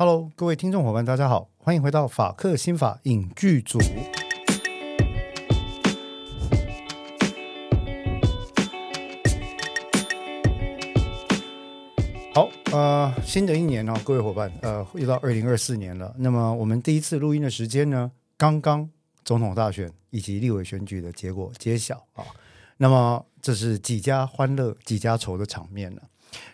Hello，各位听众伙伴，大家好，欢迎回到法客新法影剧组。好，呃，新的一年哦，各位伙伴，呃，又到二零二四年了。那么我们第一次录音的时间呢，刚刚总统大选以及立委选举的结果揭晓啊。那么这是几家欢乐几家愁的场面了。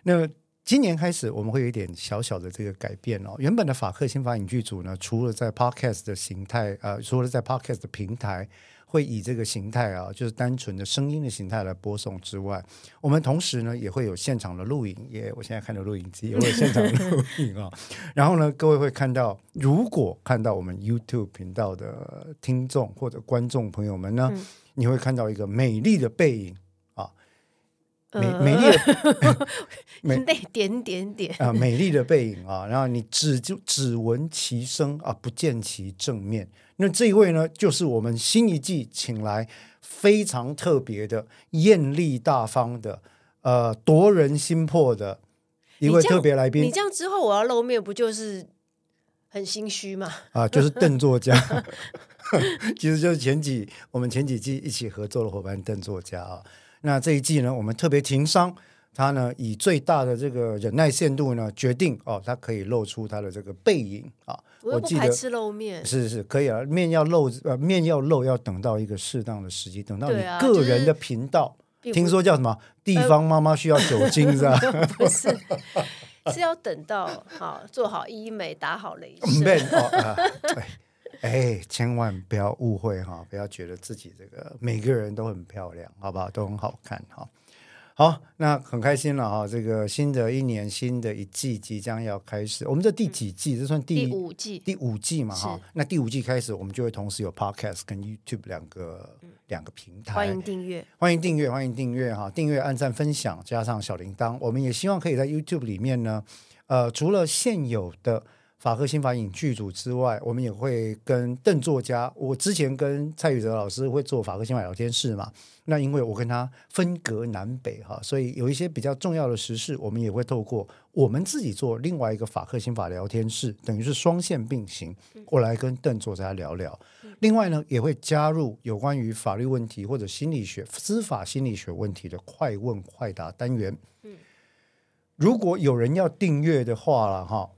那今年开始，我们会有一点小小的这个改变哦。原本的法克新法影剧组呢，除了在 Podcast 的形态，呃，除了在 Podcast 的平台会以这个形态啊，就是单纯的声音的形态来播送之外，我们同时呢也会有现场的录影，也我现在看的录影机，也会有现场的录影啊。然后呢，各位会看到，如果看到我们 YouTube 频道的听众或者观众朋友们呢，嗯、你会看到一个美丽的背影。美美丽的 美点点点啊，美丽的背影啊，然后你只就只闻其声啊，不见其正面。那这一位呢，就是我们新一季请来非常特别的、艳丽大方的、呃夺人心魄的一位特别来宾。你这样之后我要露面，不就是很心虚吗？啊，就是邓作家，其实就是前几我们前几季一起合作的伙伴邓作家啊。那这一季呢，我们特别情商，他呢以最大的这个忍耐限度呢，决定哦，他可以露出他的这个背影啊。我不排斥露面，是是可以啊，面要露呃面要露，要等到一个适当的时机，等到你个人的频道。啊就是、听说叫什么？地方妈妈需要酒精是吧？不是，是要等到好做好医美，打好雷射。哎，千万不要误会哈，不要觉得自己这个每个人都很漂亮，好不好？都很好看哈。好，那很开心了哈。这个新的一年，新的一季即将要开始。我们这第几季？这算第，第五季？第五季嘛哈。那第五季开始，我们就会同时有 Podcast 跟 YouTube 两个两个平台。欢迎订阅，欢迎订阅，欢迎订阅哈！订阅、按赞、分享，加上小铃铛。我们也希望可以在 YouTube 里面呢，呃，除了现有的。法客新法影剧组之外，我们也会跟邓作家。我之前跟蔡宇哲老师会做法客新法聊天室嘛。那因为我跟他分隔南北哈，所以有一些比较重要的时事，我们也会透过我们自己做另外一个法客新法聊天室，等于是双线并行。我来跟邓作家聊聊。另外呢，也会加入有关于法律问题或者心理学、司法心理学问题的快问快答单元。如果有人要订阅的话了哈。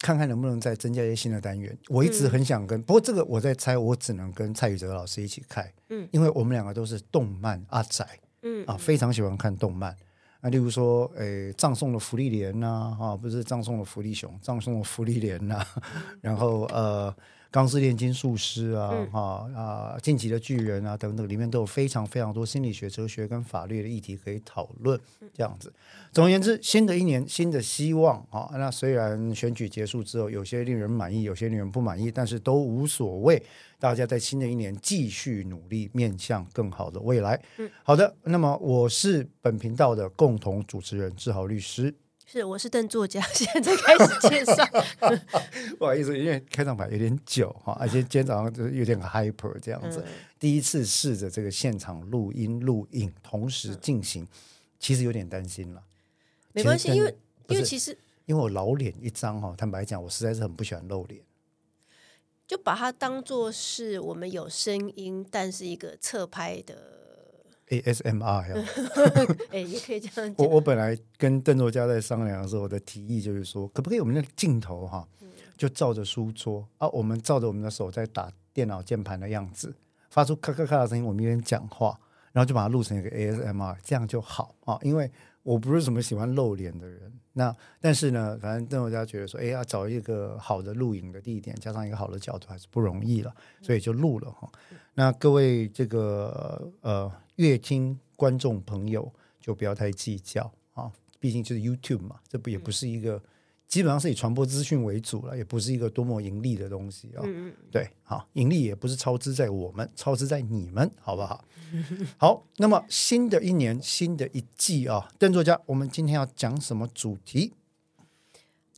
看看能不能再增加一些新的单元。我一直很想跟，嗯、不过这个我在猜，我只能跟蔡宇哲老师一起开，嗯，因为我们两个都是动漫阿宅，嗯啊，非常喜欢看动漫啊，例如说，诶，葬送的福利莲呐，啊，不是葬送的福利熊，葬送的福利莲呐，然后呃。钢丝炼金术师啊，哈、嗯、啊，晋级的巨人啊，等等，里面都有非常非常多心理学、哲学跟法律的议题可以讨论。这样子，总而言之，新的一年，新的希望啊。那虽然选举结束之后，有些令人满意，有些令人不满意，但是都无所谓。大家在新的一年继续努力，面向更好的未来。嗯，好的。那么，我是本频道的共同主持人志豪律师。是，我是邓作家，现在开始介绍。不好意思，因为开场白有点久哈，而且今天早上就是有点 hyper 这样子。嗯、第一次试着这个现场录音录影同时进行，嗯、其实有点担心了。没关系，因为因为其实因为我老脸一张哈，坦白讲，我实在是很不喜欢露脸。就把它当做是我们有声音，但是一个侧拍的。ASMR 呀，哎，也可以这样讲。我我本来跟邓作家在商量的时候，我的提议就是说，可不可以我们的镜头哈，就照着书桌啊，我们照着我们的手在打电脑键盘的样子，发出咔咔咔的声音，我们一边讲话，然后就把它录成一个 ASMR，这样就好啊，因为。我不是什么喜欢露脸的人，那但是呢，反正邓友家觉得说，哎，要找一个好的录影的地点，加上一个好的角度，还是不容易了，所以就录了哈。那各位这个呃乐听观众朋友就不要太计较啊，毕竟就是 YouTube 嘛，这不也不是一个。基本上是以传播资讯为主了，也不是一个多么盈利的东西啊。嗯、对，好，盈利也不是超支在我们，超支在你们，好不好？好，那么新的一年，新的一季啊，邓作家，我们今天要讲什么主题？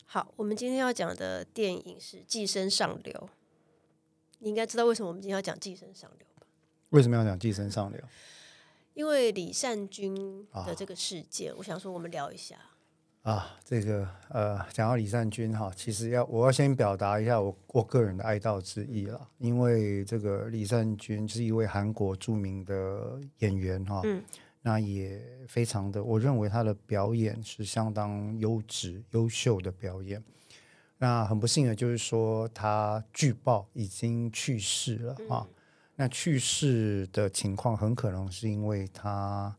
好，我们今天要讲的电影是《寄生上流》。你应该知道为什么我们今天要讲《寄生上流》吧？为什么要讲《寄生上流》？因为李善均的这个事件，啊、我想说我们聊一下。啊，这个呃，讲到李善均哈，其实要我要先表达一下我我个人的哀悼之意了，因为这个李善均是一位韩国著名的演员哈，嗯，那也非常的，我认为他的表演是相当优质、优秀的表演。那很不幸的就是说，他据报已经去世了啊。嗯、那去世的情况很可能是因为他。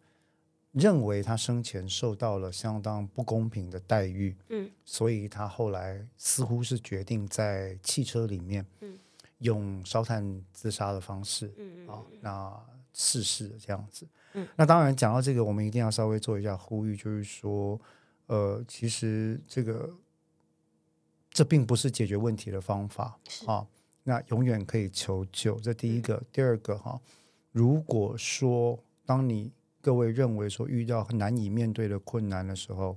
认为他生前受到了相当不公平的待遇，嗯，所以他后来似乎是决定在汽车里面，嗯，用烧炭自杀的方式，嗯，啊，那逝世这样子，嗯，那当然讲到这个，我们一定要稍微做一下呼吁，就是说，呃，其实这个这并不是解决问题的方法，啊，那永远可以求救，这第一个，第二个哈，如果说当你各位认为说遇到难以面对的困难的时候，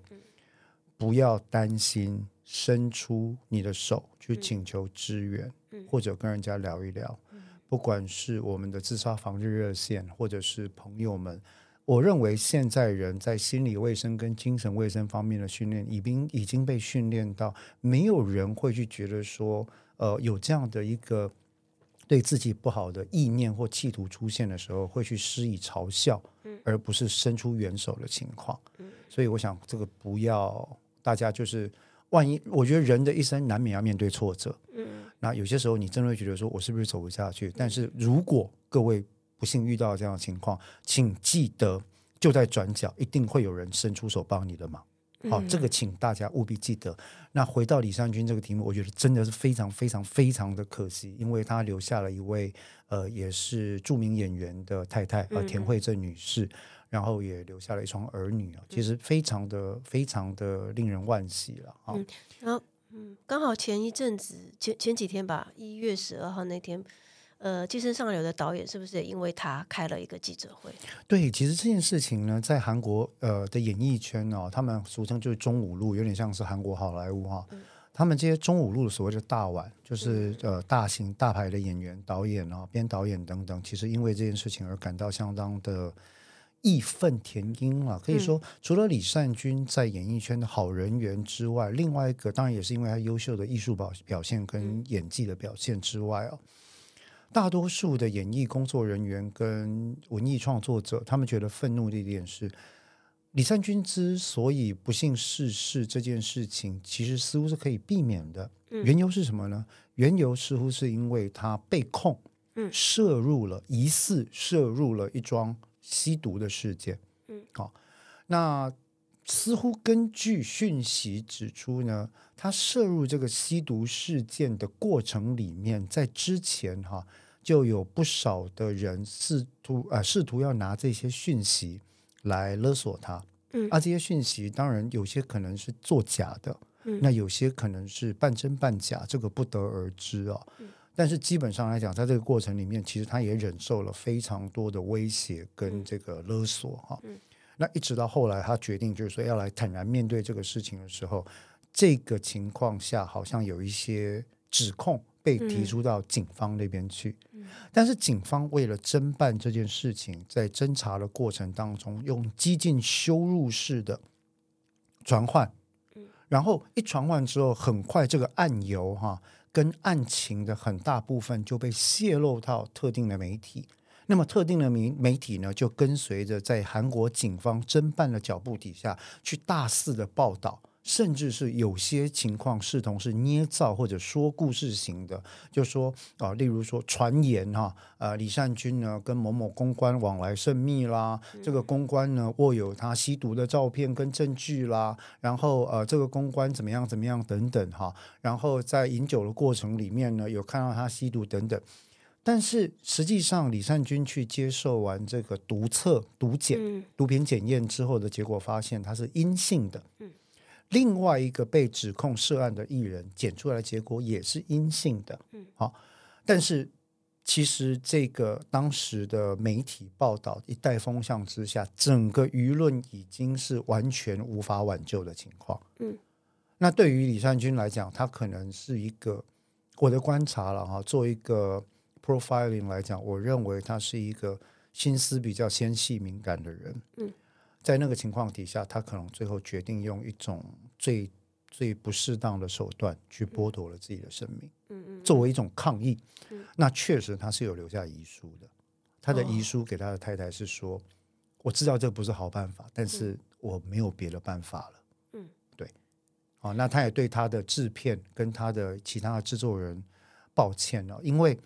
不要担心，伸出你的手去请求支援，或者跟人家聊一聊。不管是我们的自杀防治热线，或者是朋友们，我认为现在人在心理卫生跟精神卫生方面的训练，已经已经被训练到，没有人会去觉得说，呃，有这样的一个。对自己不好的意念或企图出现的时候，会去施以嘲笑，而不是伸出援手的情况。所以，我想这个不要大家就是，万一我觉得人的一生难免要面对挫折，那有些时候你真的会觉得说，我是不是走不下去？但是如果各位不幸遇到这样的情况，请记得就在转角，一定会有人伸出手帮你的忙。好，这个请大家务必记得。那回到李善均这个题目，我觉得真的是非常非常非常的可惜，因为他留下了一位呃，也是著名演员的太太啊，呃，田惠正女士，然后也留下了一双儿女啊，其实非常的非常的令人惋惜了啊。嗯，然后嗯，刚好前一阵子前前几天吧，一月十二号那天。呃，寄生上流的导演是不是也因为他开了一个记者会？对，其实这件事情呢，在韩国呃的演艺圈哦，他们俗称就是中五路，有点像是韩国好莱坞哈、哦。嗯、他们这些中五路的所谓的大腕，就是呃大型大牌的演员、导演啊、编导演等等，其实因为这件事情而感到相当的义愤填膺啊。可以说，嗯、除了李善均在演艺圈的好人缘之外，另外一个当然也是因为他优秀的艺术表表现跟演技的表现之外哦。大多数的演艺工作人员跟文艺创作者，他们觉得愤怒的一点是，李善均之所以不幸逝世这件事情，其实似乎是可以避免的。缘由是什么呢？缘由似乎是因为他被控，嗯涉入了疑似涉入了一桩吸毒的事件。嗯，好，那似乎根据讯息指出呢，他涉入这个吸毒事件的过程里面，在之前哈。就有不少的人试图啊、呃，试图要拿这些讯息来勒索他。嗯，啊，这些讯息当然有些可能是作假的，嗯，那有些可能是半真半假，这个不得而知哦。嗯，但是基本上来讲，在这个过程里面，其实他也忍受了非常多的威胁跟这个勒索哈。嗯，那一直到后来，他决定就是说要来坦然面对这个事情的时候，这个情况下好像有一些指控。被提出到警方那边去，但是警方为了侦办这件事情，在侦查的过程当中，用激进羞辱式的传唤，然后一传唤之后，很快这个案由哈跟案情的很大部分就被泄露到特定的媒体，那么特定的媒媒体呢，就跟随着在韩国警方侦办的脚步底下去大肆的报道。甚至是有些情况视同是捏造或者说故事型的，就说啊，例如说传言哈，呃，李善均呢跟某某公关往来甚密啦，嗯、这个公关呢握有他吸毒的照片跟证据啦，然后呃，这个公关怎么样怎么样等等哈，然后在饮酒的过程里面呢有看到他吸毒等等，但是实际上李善均去接受完这个毒测、毒检、嗯、毒品检验之后的结果发现他是阴性的。嗯。另外一个被指控涉案的艺人检出来的结果也是阴性的，嗯，好，但是其实这个当时的媒体报道一带风向之下，整个舆论已经是完全无法挽救的情况，嗯，那对于李善均来讲，他可能是一个我的观察了哈，做一个 profiling 来讲，我认为他是一个心思比较纤细敏感的人，嗯。在那个情况底下，他可能最后决定用一种最最不适当的手段去剥夺了自己的生命。嗯嗯，作为一种抗议，嗯、那确实他是有留下遗书的。他的遗书给他的太太是说：“哦、我知道这不是好办法，但是我没有别的办法了。”嗯，对。哦，那他也对他的制片跟他的其他的制作人抱歉了，因为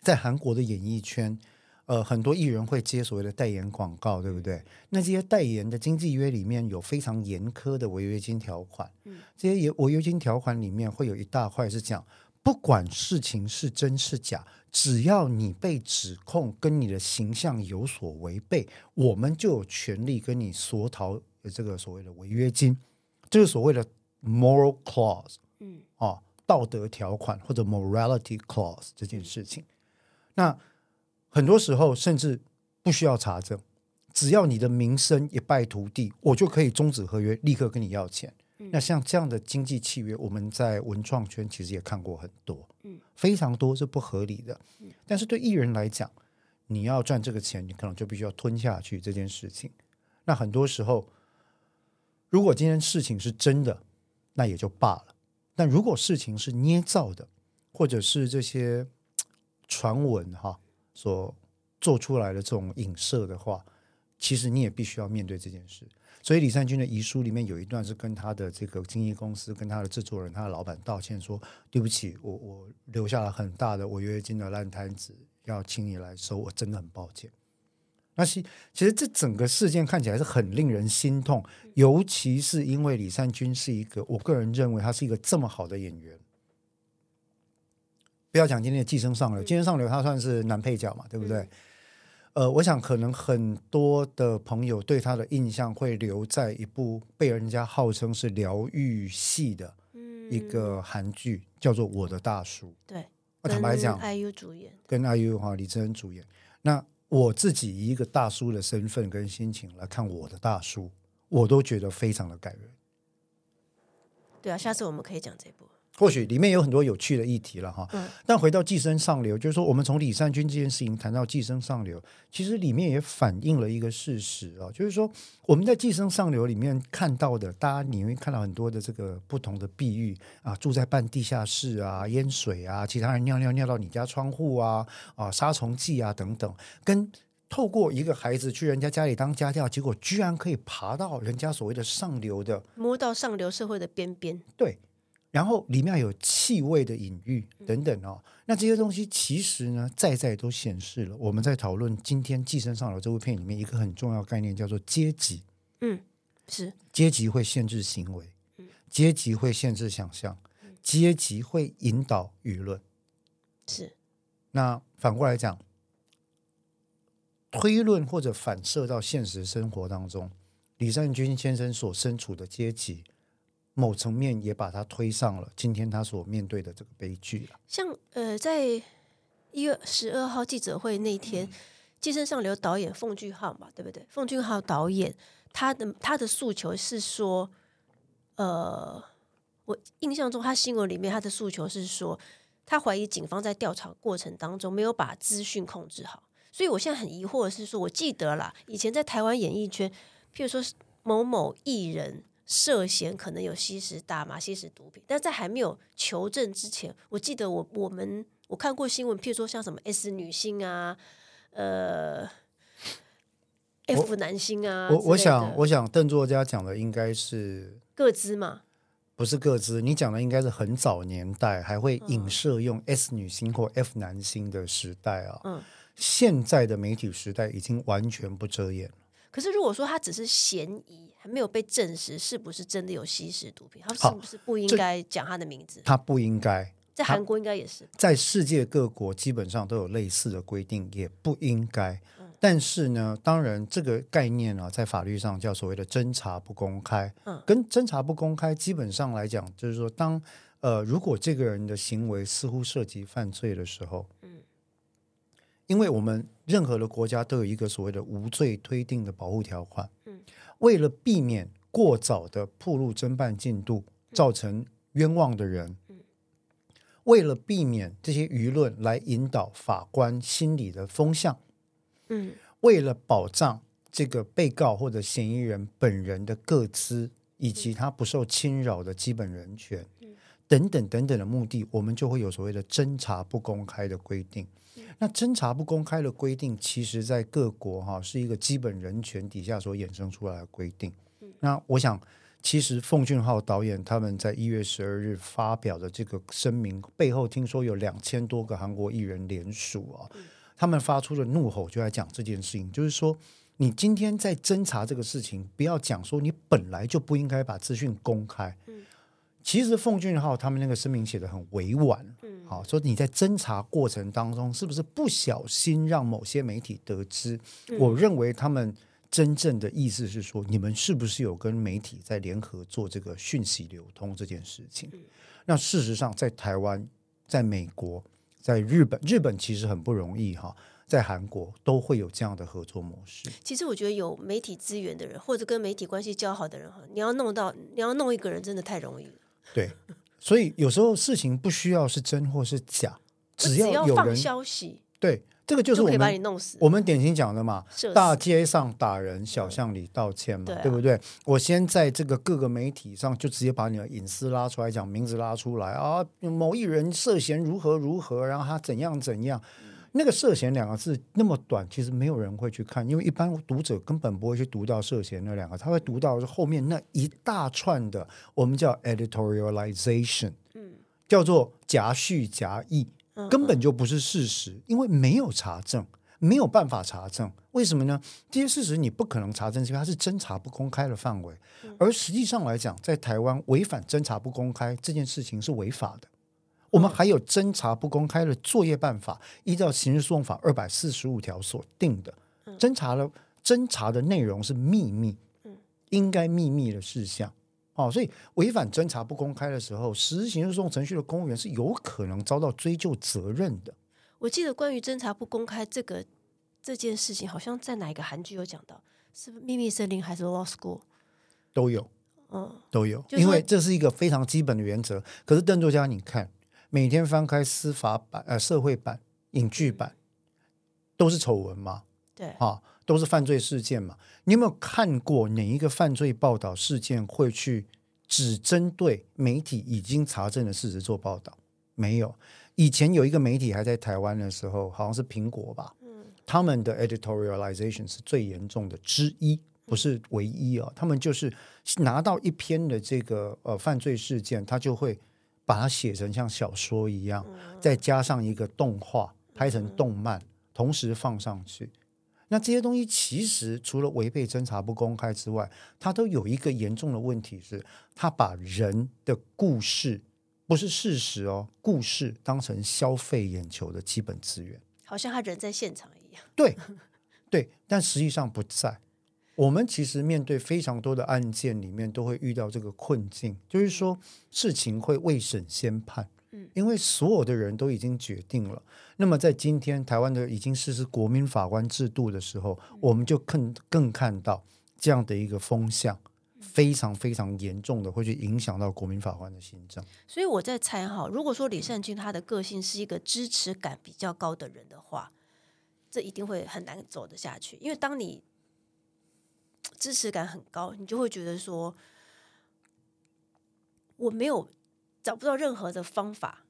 在韩国的演艺圈。呃，很多艺人会接所谓的代言广告，对不对？那这些代言的经纪约里面有非常严苛的违约金条款。嗯，这些违约金条款里面会有一大块是讲，不管事情是真是假，只要你被指控跟你的形象有所违背，我们就有权利跟你索讨这个所谓的违约金，就是所谓的 moral clause。嗯，啊，道德条款或者 morality clause 这件事情，那。很多时候甚至不需要查证，只要你的名声一败涂地，我就可以终止合约，立刻跟你要钱。嗯、那像这样的经济契约，我们在文创圈其实也看过很多，嗯，非常多是不合理的。嗯、但是对艺人来讲，你要赚这个钱，你可能就必须要吞下去这件事情。那很多时候，如果今天事情是真的，那也就罢了；但如果事情是捏造的，或者是这些传闻，哈。所做出来的这种影射的话，其实你也必须要面对这件事。所以李善均的遗书里面有一段是跟他的这个经纪公司、跟他的制作人、他的老板道歉说：“对不起，我我留下了很大的违约金的烂摊子，要请你来收，我真的很抱歉。”那是其实这整个事件看起来是很令人心痛，尤其是因为李善均是一个，我个人认为他是一个这么好的演员。不要讲今天的《寄生上流》，《寄生上流》他算是男配角嘛，对不对？嗯、呃，我想可能很多的朋友对他的印象会留在一部被人家号称是疗愈系的一个韩剧，叫做《我的大叔》。对，我坦白讲，IU 主演，跟 IU 哈李智恩主演。那我自己以一个大叔的身份跟心情来看《我的大叔》，我都觉得非常的感人。对啊，下次我们可以讲这部。或许里面有很多有趣的议题了哈，嗯、但回到《寄生上流》，就是说我们从李善均这件事情谈到《寄生上流》，其实里面也反映了一个事实啊，就是说我们在《寄生上流》里面看到的，大家你会看到很多的这个不同的比喻啊，住在半地下室啊，淹水啊，其他人尿尿尿到你家窗户啊，啊，杀虫剂啊等等，跟透过一个孩子去人家家里当家教，结果居然可以爬到人家所谓的上流的，摸到上流社会的边边，对。然后里面有气味的隐喻等等哦，那这些东西其实呢，在在都显示了我们在讨论今天《寄生上流》这部片里面一个很重要概念，叫做阶级。嗯，是阶级会限制行为，阶级会限制想象，阶级会引导舆论。是。那反过来讲，推论或者反射到现实生活当中，李善均先生所身处的阶级。某层面也把他推上了今天他所面对的这个悲剧了。像呃，在一月十二号记者会那天，嗯《寄生上流》导演奉俊昊嘛，对不对？奉俊昊导演他的他的诉求是说，呃，我印象中他新闻里面他的诉求是说，他怀疑警方在调查过程当中没有把资讯控制好。所以我现在很疑惑的是说，我记得啦，以前在台湾演艺圈，譬如说某某艺人。涉嫌可能有吸食大麻、吸食毒品，但在还没有求证之前，我记得我我们我看过新闻，譬如说像什么 S 女星啊，呃，F 男星啊，我我想我想邓作家讲的应该是各资嘛，不是各资，你讲的应该是很早年代还会影射用 S 女星或 F 男星的时代啊，嗯，现在的媒体时代已经完全不遮掩了。可是如果说他只是嫌疑，还没有被证实是不是真的有吸食毒品，他是不是不应该讲他的名字？他不应该，在韩国应该也是，在世界各国基本上都有类似的规定，也不应该。嗯、但是呢，当然这个概念呢、啊，在法律上叫所谓的侦查不公开。嗯，跟侦查不公开基本上来讲，就是说当呃，如果这个人的行为似乎涉及犯罪的时候，嗯。因为我们任何的国家都有一个所谓的无罪推定的保护条款，嗯，为了避免过早的暴露侦办进度，造成冤枉的人，嗯，为了避免这些舆论来引导法官心理的风向，嗯，为了保障这个被告或者嫌疑人本人的个资，以及他不受侵扰的基本人权，等等等等的目的，我们就会有所谓的侦查不公开的规定。那侦查不公开的规定，其实在各国哈是一个基本人权底下所衍生出来的规定。那我想，其实奉俊昊导演他们在一月十二日发表的这个声明背后，听说有两千多个韩国艺人联署啊，他们发出的怒吼就在讲这件事情，就是说，你今天在侦查这个事情，不要讲说你本来就不应该把资讯公开。其实奉俊昊他们那个声明写的很委婉，嗯，好，说你在侦查过程当中是不是不小心让某些媒体得知？嗯，我认为他们真正的意思是说，你们是不是有跟媒体在联合做这个讯息流通这件事情？嗯，那事实上，在台湾、在美国、在日本，日本其实很不容易哈，在韩国都会有这样的合作模式。其实我觉得有媒体资源的人，或者跟媒体关系较好的人哈，你要弄到你要弄一个人，真的太容易了。对，所以有时候事情不需要是真或是假，只要有人消息，对，这个就是我们可以把你弄死。我们典型讲的嘛，大街上打人，小巷里道歉嘛，对，对不对？我先在这个各个媒体上就直接把你的隐私拉出来讲，名字拉出来啊，某一人涉嫌如何如何，然后他怎样怎样。那个涉嫌两个字那么短，其实没有人会去看，因为一般读者根本不会去读到涉嫌那两个，他会读到是后面那一大串的，我们叫 editorialization，嗯，叫做夹叙夹议，根本就不是事实，因为没有查证，没有办法查证，为什么呢？这些事实你不可能查证，因为它是侦查不公开的范围，而实际上来讲，在台湾违反侦查不公开这件事情是违法的。我们还有侦查不公开的作业办法，依照刑事诉讼法二百四十五条所定的，侦查的侦查的内容是秘密，应该秘密的事项。哦，所以违反侦查不公开的时候，实施刑事诉讼程序的公务员是有可能遭到追究责任的。我记得关于侦查不公开这个这件事情，好像在哪一个韩剧有讲到，是秘密森林还是 Law School 都有，嗯，都有，因为这是一个非常基本的原则。可是邓作家，你看。每天翻开司法版、呃社会版、影剧版，都是丑闻嘛？对，啊，都是犯罪事件嘛？你有没有看过哪一个犯罪报道事件会去只针对媒体已经查证的事实做报道？没有。以前有一个媒体还在台湾的时候，好像是苹果吧？嗯，他们的 editorialization 是最严重的之一，不是唯一啊、哦。他们就是拿到一篇的这个呃犯罪事件，他就会。把它写成像小说一样，再加上一个动画，拍成动漫，同时放上去。那这些东西其实除了违背侦查不公开之外，它都有一个严重的问题是，它把人的故事不是事实哦，故事当成消费眼球的基本资源，好像他人在现场一样。对，对，但实际上不在。我们其实面对非常多的案件里面，都会遇到这个困境，就是说事情会未审先判，嗯，因为所有的人都已经决定了。那么在今天台湾的已经实施国民法官制度的时候，我们就更更看到这样的一个风向，非常非常严重的会去影响到国民法官的心证。所以我在猜哈，如果说李善均他的个性是一个支持感比较高的人的话，这一定会很难走得下去，因为当你。支持感很高，你就会觉得说，我没有找不到任何的方法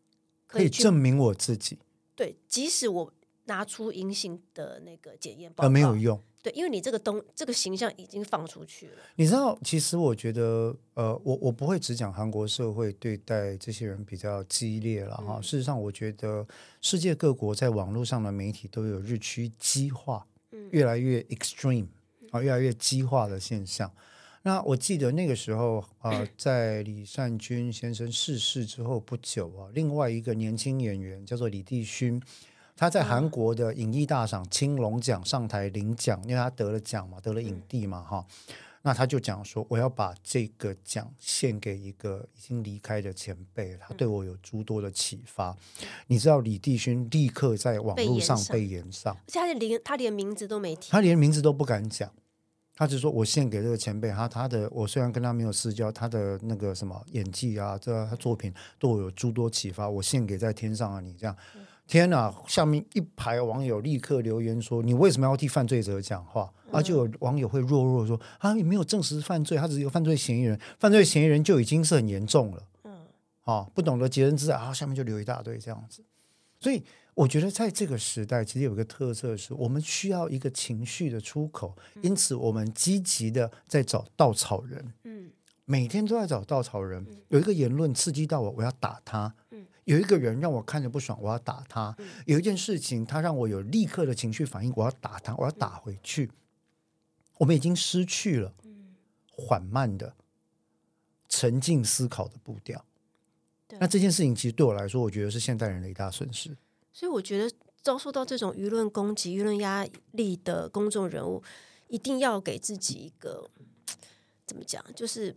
可以，证明我自己。对，即使我拿出阴性的那个检验报告，呃，没有用。对，因为你这个东这个形象已经放出去了。你知道，其实我觉得，呃，我我不会只讲韩国社会对待这些人比较激烈了哈。嗯。事实上，我觉得世界各国在网络上的媒体都有日趋激化，嗯，越来越 extreme。啊，越来越激化的现象。那我记得那个时候啊、呃，在李善均先生逝世之后不久啊，另外一个年轻演员叫做李帝勋，他在韩国的影艺大赏青龙奖上台领奖，因为他得了奖嘛，得了影帝嘛，哈。那他就讲说，我要把这个奖献给一个已经离开的前辈，他对我有诸多的启发。你知道李帝勋立刻在网络上被延上，而且他连他连名字都没提，他连名字都不敢讲，他只说我献给这个前辈，他他的我虽然跟他没有私交，他的那个什么演技啊，这他作品对我有诸多启发，我献给在天上的你。这样，天哪！下面一排网友立刻留言说，你为什么要替犯罪者讲话？而就有网友会弱弱说啊，也没有证实犯罪，他只是一个犯罪嫌疑人，犯罪嫌疑人就已经是很严重了。嗯，啊，不懂得洁身自爱啊，下面就留一大堆这样子。所以我觉得在这个时代，其实有一个特色是我们需要一个情绪的出口，因此我们积极的在找稻草人。嗯，每天都在找稻草人。有一个言论刺激到我，我要打他。嗯。有一个人让我看着不爽，我要打他；有一件事情，他让我有立刻的情绪反应，我要打他，我要打回去。我们已经失去了缓慢的沉静思考的步调。那这件事情其实对我来说，我觉得是现代人的一大损失。所以我觉得遭受到这种舆论攻击、舆论压力的公众人物，一定要给自己一个怎么讲，就是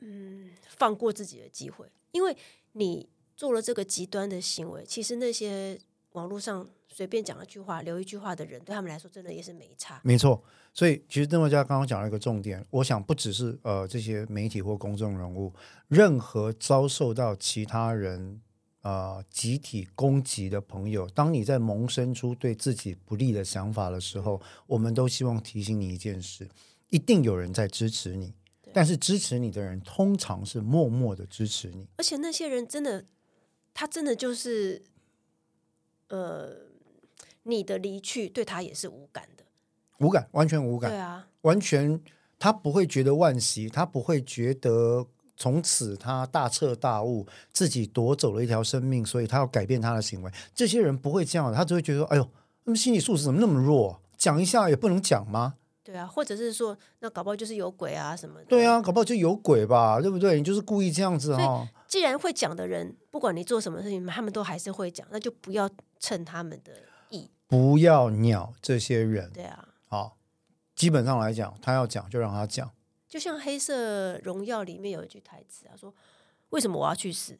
嗯，放过自己的机会，因为你。做了这个极端的行为，其实那些网络上随便讲一句话、留一句话的人，对他们来说真的也是没差。没错，所以其实邓作家刚刚讲了一个重点，我想不只是呃这些媒体或公众人物，任何遭受到其他人呃集体攻击的朋友，当你在萌生出对自己不利的想法的时候，我们都希望提醒你一件事：一定有人在支持你，但是支持你的人通常是默默的支持你，而且那些人真的。他真的就是，呃，你的离去对他也是无感的，无感，完全无感。对啊，完全他不会觉得惋惜，他不会觉得从此他大彻大悟，自己夺走了一条生命，所以他要改变他的行为。这些人不会这样的，他只会觉得，哎呦，那么心理素质怎么那么弱？讲一下也不能讲吗？对啊，或者是说，那搞不好就是有鬼啊什么的。对啊，搞不好就有鬼吧，对不对？你就是故意这样子哈。既然会讲的人，不管你做什么事情，他们都还是会讲，那就不要趁他们的意，不要鸟这些人。对啊，好，基本上来讲，他要讲就让他讲。就像《黑色荣耀》里面有一句台词啊，说：“为什么我要去死？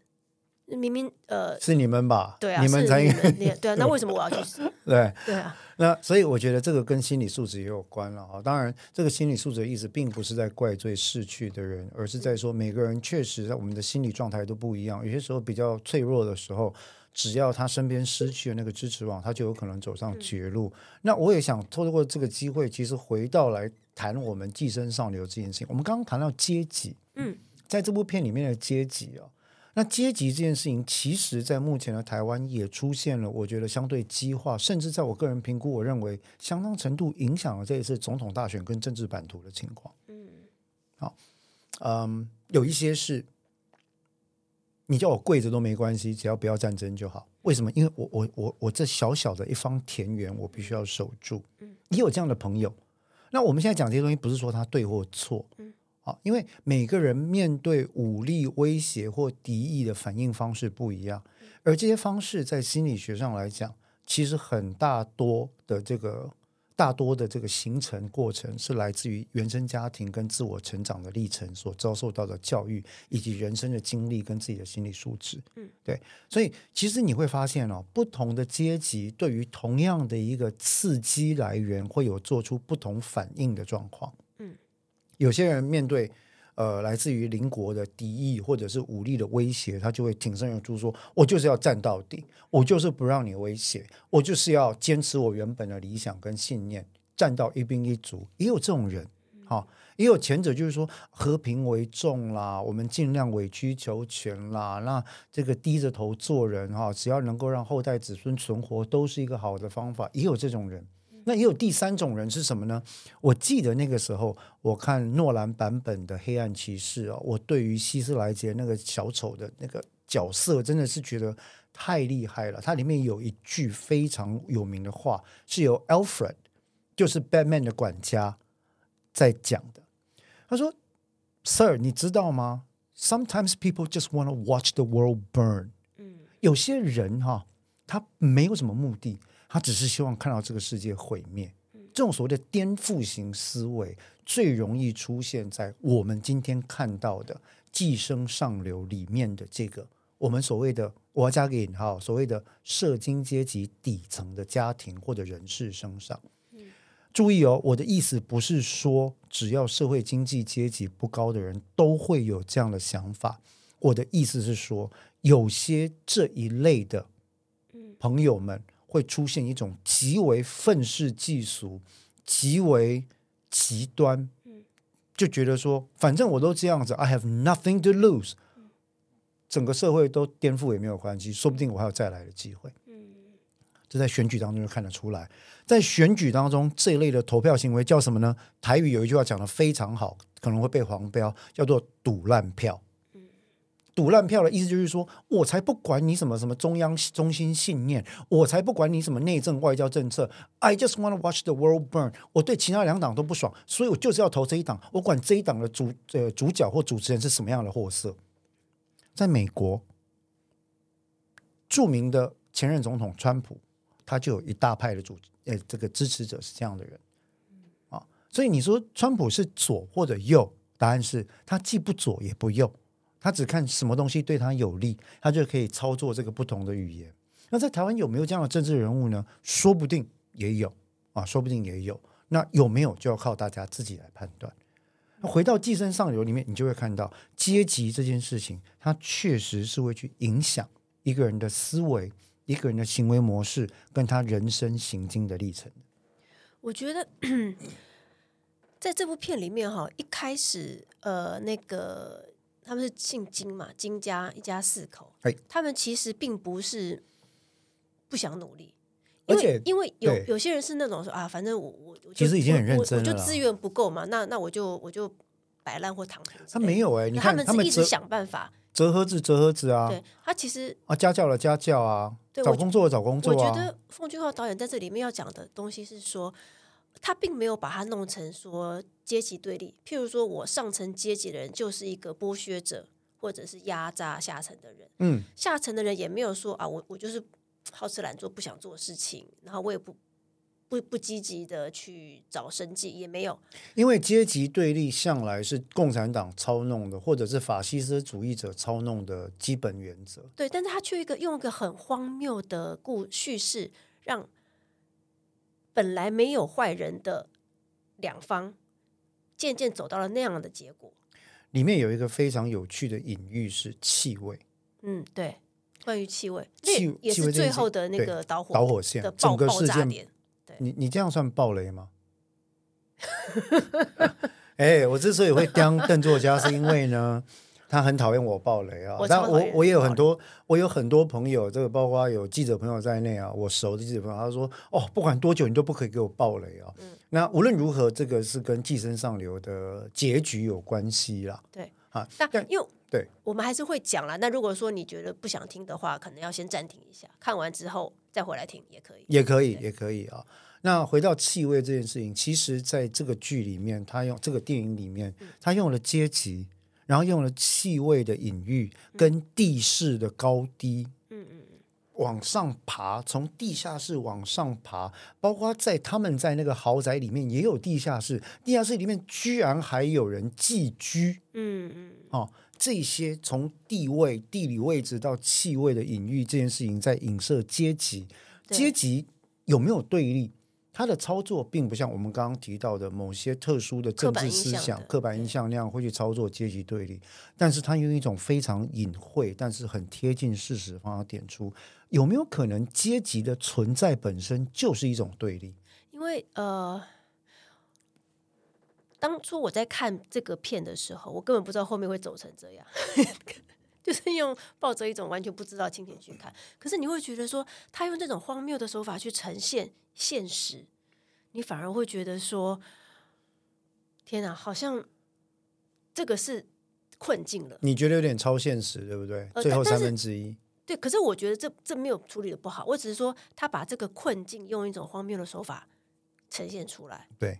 明明呃是你们吧？对啊，你们才应该对啊，那为什么我要去死？对对啊。”那所以我觉得这个跟心理素质也有关了啊。当然，这个心理素质的意思并不是在怪罪逝去的人，而是在说每个人确实在我们的心理状态都不一样。有些时候比较脆弱的时候，只要他身边失去了那个支持网，他就有可能走上绝路。嗯、那我也想透过这个机会，其实回到来谈我们寄生上流这件事情。我们刚刚谈到阶级，嗯，在这部片里面的阶级啊。那阶级这件事情，其实，在目前的台湾也出现了，我觉得相对激化，甚至在我个人评估，我认为相当程度影响了这一次总统大选跟政治版图的情况。嗯，好，嗯，有一些事，你叫我跪着都没关系，只要不要战争就好。为什么？因为我我我我这小小的一方田园，我必须要守住。嗯，也有这样的朋友。那我们现在讲这些东西，不是说他对或错。嗯。啊，因为每个人面对武力威胁或敌意的反应方式不一样，而这些方式在心理学上来讲，其实很大多的这个大多的这个形成过程是来自于原生家庭跟自我成长的历程所遭受到的教育，以及人生的经历跟自己的心理素质。嗯，对，所以其实你会发现哦，不同的阶级对于同样的一个刺激来源，会有做出不同反应的状况。嗯有些人面对呃来自于邻国的敌意或者是武力的威胁，他就会挺身而出说，说我就是要战到底，我就是不让你威胁，我就是要坚持我原本的理想跟信念，战到一兵一卒。也有这种人，哈、哦，也有前者就是说和平为重啦，我们尽量委曲求全啦，那这个低着头做人哈、哦，只要能够让后代子孙存活，都是一个好的方法。也有这种人。那也有第三种人是什么呢？我记得那个时候，我看诺兰版本的《黑暗骑士》哦，我对于希斯莱杰那个小丑的那个角色，真的是觉得太厉害了。它里面有一句非常有名的话，是由 Alfred，就是 Batman 的管家在讲的。他说：“Sir，你知道吗？Sometimes people just want to watch the world burn。嗯，有些人哈，他没有什么目的。”他只是希望看到这个世界毁灭。这种所谓的颠覆型思维，最容易出现在我们今天看到的寄生上流里面的这个我们所谓的我要加个引号，所谓的社经阶级底层的家庭或者人士身上。注意哦，我的意思不是说只要社会经济阶级不高的人都会有这样的想法。我的意思是说，有些这一类的朋友们。会出现一种极为愤世嫉俗、极为极端，就觉得说，反正我都这样子，I have nothing to lose，整个社会都颠覆也没有关系，说不定我还有再来的机会。这在选举当中就看得出来，在选举当中这一类的投票行为叫什么呢？台语有一句话讲得非常好，可能会被黄标，叫做“赌烂票”。赌烂票的意思就是说，我才不管你什么什么中央中心信念，我才不管你什么内政外交政策。I just want to watch the world burn。我对其他两党都不爽，所以我就是要投这一党。我管这一党的主呃主角或主持人是什么样的货色。在美国，著名的前任总统川普，他就有一大派的主呃这个支持者是这样的人啊。所以你说川普是左或者右？答案是他既不左也不右。他只看什么东西对他有利，他就可以操作这个不同的语言。那在台湾有没有这样的政治人物呢？说不定也有啊，说不定也有。那有没有就要靠大家自己来判断。那回到寄生上流里面，你就会看到阶级这件事情，它确实是会去影响一个人的思维、一个人的行为模式，跟他人生行经的历程。我觉得 在这部片里面，哈，一开始呃那个。他们是姓金嘛？金家一家四口，哎，他们其实并不是不想努力，因为因为有有些人是那种说啊，反正我我其实已经很认真了，我就资源不够嘛，那那我就我就摆烂或躺平。他没有哎，你看他们是一直想办法折盒子折盒子啊，对他其实啊家教了家教啊，找工作的找工作。我觉得奉俊昊导演在这里面要讲的东西是说。他并没有把它弄成说阶级对立，譬如说我上层阶级的人就是一个剥削者，或者是压榨下层的人。嗯，下层的人也没有说啊，我我就是好吃懒做，不想做事情，然后我也不不不积极的去找生计，也没有。因为阶级对立向来是共产党操弄的，或者是法西斯主义者操弄的基本原则。对，但是他却一个用一个很荒谬的故叙事让。本来没有坏人的两方，渐渐走到了那样的结果。里面有一个非常有趣的隐喻是气味。嗯，对，关于气味，气也是最后的那个导火导火线的爆整个事件。对，你你这样算暴雷吗？哎、欸，我之所以会当邓作家，是因为呢。他很讨厌我爆雷啊，但我我也有很多，我有很多朋友，这个包括有记者朋友在内啊，我熟的记者朋友，他说哦，不管多久你都不可以给我爆雷啊。嗯，那无论如何，这个是跟《寄生上流》的结局有关系啦。对啊，但因为对，我们还是会讲啦。那如果说你觉得不想听的话，可能要先暂停一下，看完之后再回来听也可以，也可以，也可以啊。那回到气味这件事情，其实在这个剧里面，他用这个电影里面，他用了阶级。然后用了气味的隐喻，跟地势的高低，嗯嗯往上爬，从地下室往上爬，包括在他们在那个豪宅里面也有地下室，地下室里面居然还有人寄居，嗯嗯，哦，这些从地位、地理位置到气味的隐喻，这件事情在影射阶级，阶级有没有对立？他的操作并不像我们刚刚提到的某些特殊的政治思想、刻板印象那样会去操作阶级对立，但是他用一种非常隐晦但是很贴近事实方法点出，有没有可能阶级的存在本身就是一种对立？因为呃，当初我在看这个片的时候，我根本不知道后面会走成这样，就是用抱着一种完全不知道心情去看。可是你会觉得说，他用这种荒谬的手法去呈现。现实，你反而会觉得说：“天哪，好像这个是困境了。”你觉得有点超现实，对不对？呃、最后三分之一，对。可是我觉得这这没有处理的不好，我只是说他把这个困境用一种荒谬的手法呈现出来。对。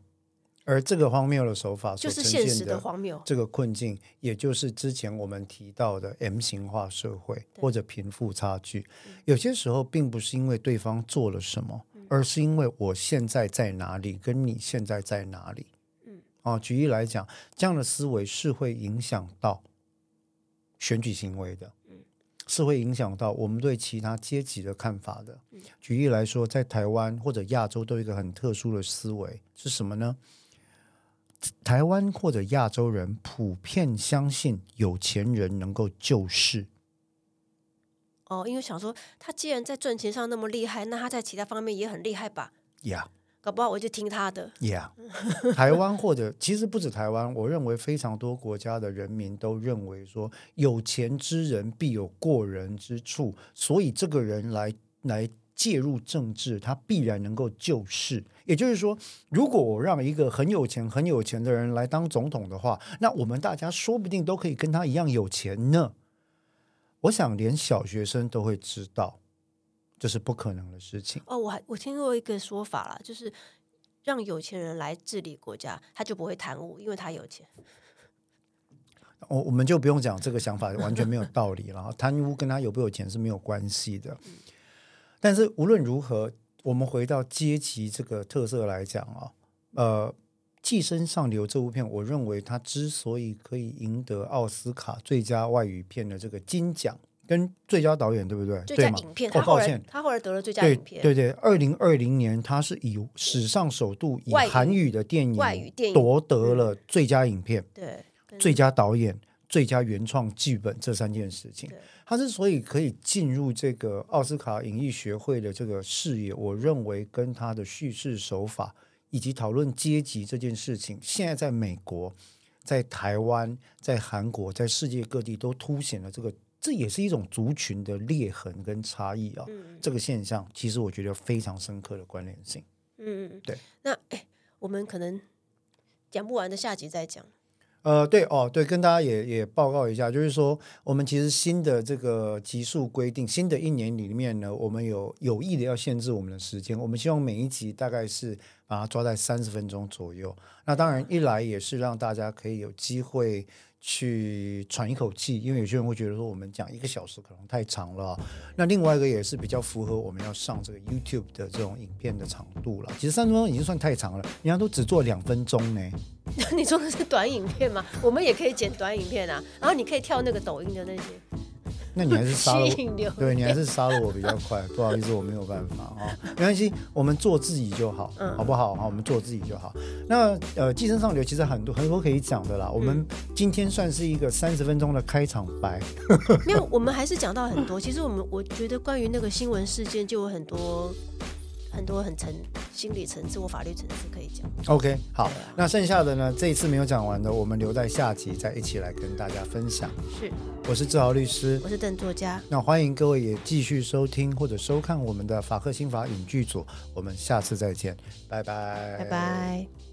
而这个荒谬的手法，就是现实的荒谬。这个困境，也就是之前我们提到的 M 型化社会或者贫富差距。有些时候，并不是因为对方做了什么，而是因为我现在在哪里，跟你现在在哪里。嗯，啊，举例来讲，这样的思维是会影响到选举行为的，嗯是会影响到我们对其他阶级的看法的。举例来说，在台湾或者亚洲都有一个很特殊的思维是什么呢？台湾或者亚洲人普遍相信有钱人能够救世。哦，因为想说他既然在赚钱上那么厉害，那他在其他方面也很厉害吧？呀，搞不好我就听他的。Yeah，台湾或者其实不止台湾，我认为非常多国家的人民都认为说，有钱之人必有过人之处，所以这个人来来介入政治，他必然能够救世。也就是说，如果我让一个很有钱、很有钱的人来当总统的话，那我们大家说不定都可以跟他一样有钱呢。我想，连小学生都会知道。这是不可能的事情哦！我还我听过一个说法啦，就是让有钱人来治理国家，他就不会贪污，因为他有钱。我我们就不用讲这个想法，完全没有道理了。贪污跟他有不有钱是没有关系的。但是无论如何，我们回到阶级这个特色来讲啊，呃，《寄生上流》这部片，我认为它之所以可以赢得奥斯卡最佳外语片的这个金奖。跟最佳导演对不对？最佳影片，对吗？哦，抱歉，他后来得了最佳影片。对对对，二零二零年他是以史上首度以韩语的电影外语电影夺得了最佳影片，对，最佳导演、最佳原创剧本这三件事情。他之所以可以进入这个奥斯卡影艺学会的这个视野，我认为跟他的叙事手法以及讨论阶级这件事情，现在在美国、在台湾、在韩国、在世界各地都凸显了这个。这也是一种族群的裂痕跟差异啊，嗯、这个现象其实我觉得非常深刻的关联性。嗯嗯，对。那哎，我们可能讲不完的，下集再讲。呃，对哦，对，跟大家也也报告一下，就是说，我们其实新的这个集数规定，新的一年里面呢，我们有有意的要限制我们的时间，我们希望每一集大概是把它抓在三十分钟左右。那当然，一来也是让大家可以有机会。去喘一口气，因为有些人会觉得说我们讲一个小时可能太长了。那另外一个也是比较符合我们要上这个 YouTube 的这种影片的长度了。其实三分钟已经算太长了，人家都只做两分钟呢。你说的是短影片吗？我们也可以剪短影片啊，然后你可以跳那个抖音的那些。那你还是杀了我，对，你还是杀了我比较快，不好意思，我没有办法啊，没关系，我们做自己就好，嗯、好不好？好，我们做自己就好。那呃，寄生上流其实很多很多可以讲的啦。我们今天算是一个三十分钟的开场白，嗯、没有，我们还是讲到很多。其实我们我觉得关于那个新闻事件就有很多。很多很层心理层次或法律层次可以讲。OK，好，啊、那剩下的呢？这一次没有讲完的，我们留在下集再一起来跟大家分享。是，我是志豪律师，我是邓作家。那欢迎各位也继续收听或者收看我们的法克新法影剧组。我们下次再见，拜拜，拜拜。